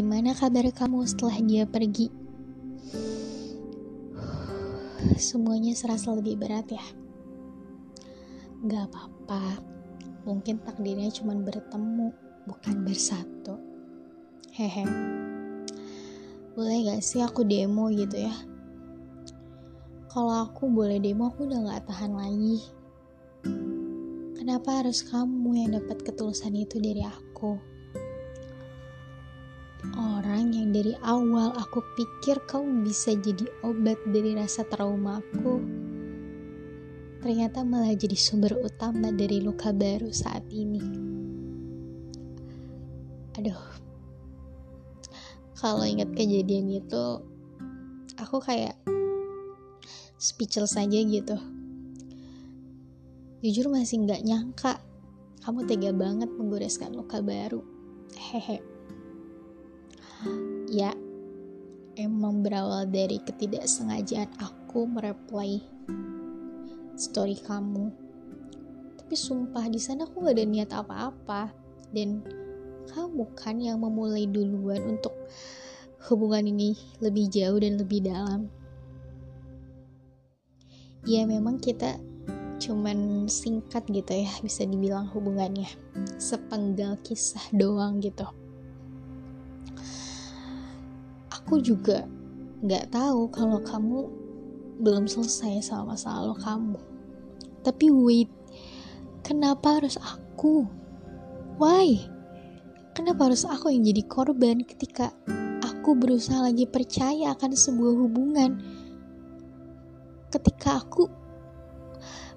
Gimana kabar kamu setelah dia pergi? Semuanya serasa lebih berat ya. Gak apa-apa, mungkin takdirnya cuma bertemu, bukan bersatu. Hehe. Boleh gak sih aku demo gitu ya? Kalau aku boleh demo, aku udah gak tahan lagi. Kenapa harus kamu yang dapat ketulusan itu dari aku? Orang yang dari awal aku pikir kamu bisa jadi obat dari rasa trauma aku, ternyata malah jadi sumber utama dari luka baru saat ini. Aduh, kalau ingat kejadian itu, aku kayak speechless aja gitu. Jujur masih nggak nyangka kamu tega banget menggoreskan luka baru. Hehe ya emang berawal dari ketidaksengajaan aku mereply story kamu. Tapi sumpah di sana aku gak ada niat apa-apa. Dan kamu kan yang memulai duluan untuk hubungan ini lebih jauh dan lebih dalam. Ya memang kita cuman singkat gitu ya bisa dibilang hubungannya. Sepenggal kisah doang gitu aku juga nggak tahu kalau kamu belum selesai sama masa lalu kamu. Tapi wait kenapa harus aku? Why? Kenapa harus aku yang jadi korban ketika aku berusaha lagi percaya akan sebuah hubungan? Ketika aku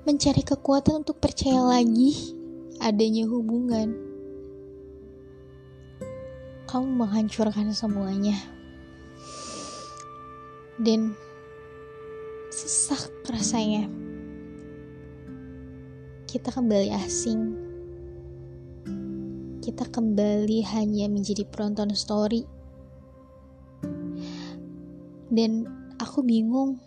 mencari kekuatan untuk percaya lagi adanya hubungan, kamu menghancurkan semuanya. Dan sesak rasanya. Kita kembali asing. Kita kembali hanya menjadi penonton story. Dan aku bingung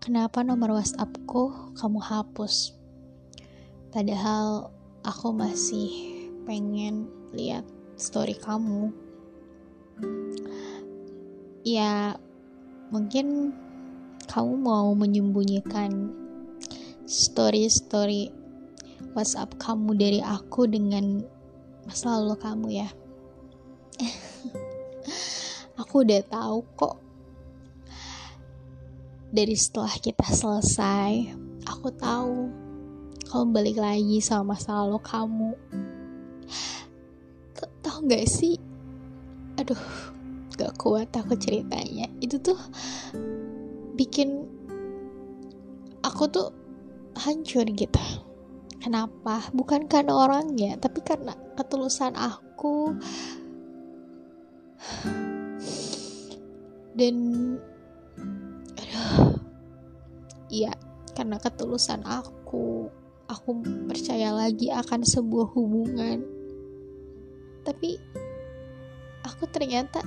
kenapa nomor WhatsAppku kamu hapus? Padahal aku masih pengen lihat story kamu. Ya, mungkin kamu mau menyembunyikan story-story WhatsApp kamu dari aku dengan masa lalu kamu ya. aku udah tahu kok dari setelah kita selesai, aku tahu kamu balik lagi sama masa lalu kamu. Tahu gak sih? Aduh, gak kuat aku ceritanya. Itu tuh bikin aku tuh hancur gitu. Kenapa? Bukan karena orangnya, tapi karena ketulusan aku. Dan Iya, karena ketulusan aku, aku percaya lagi akan sebuah hubungan. Tapi aku ternyata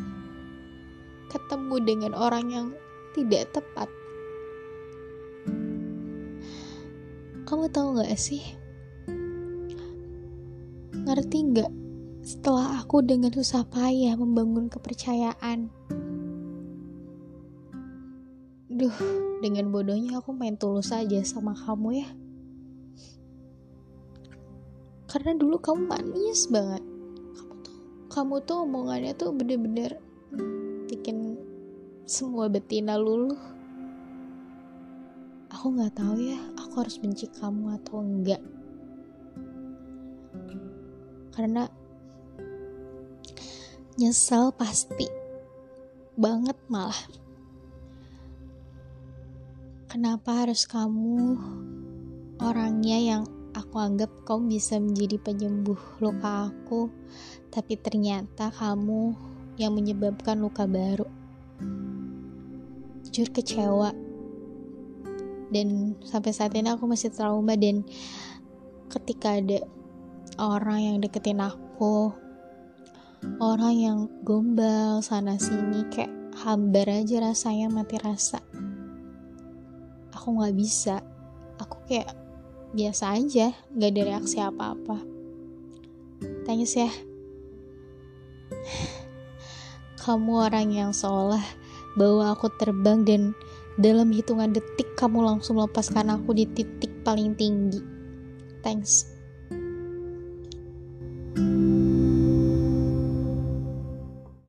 ketemu dengan orang yang tidak tepat. Kamu tahu gak sih? Ngerti gak? Setelah aku dengan susah payah membangun kepercayaan, Duh, dengan bodohnya aku main tulus aja sama kamu ya. Karena dulu kamu manis banget. Kamu tuh, kamu tuh omongannya tuh bener-bener bikin semua betina luluh. Aku nggak tahu ya, aku harus benci kamu atau enggak. Karena nyesel pasti banget malah Kenapa harus kamu orangnya yang aku anggap kau bisa menjadi penyembuh luka aku, tapi ternyata kamu yang menyebabkan luka baru. Jujur kecewa. Dan sampai saat ini aku masih trauma dan ketika ada orang yang deketin aku, orang yang gombal sana sini kayak hambar aja rasanya mati rasa aku nggak bisa aku kayak biasa aja nggak ada reaksi apa-apa thanks ya kamu orang yang seolah bawa aku terbang dan dalam hitungan detik kamu langsung melepaskan aku di titik paling tinggi. Thanks. thank you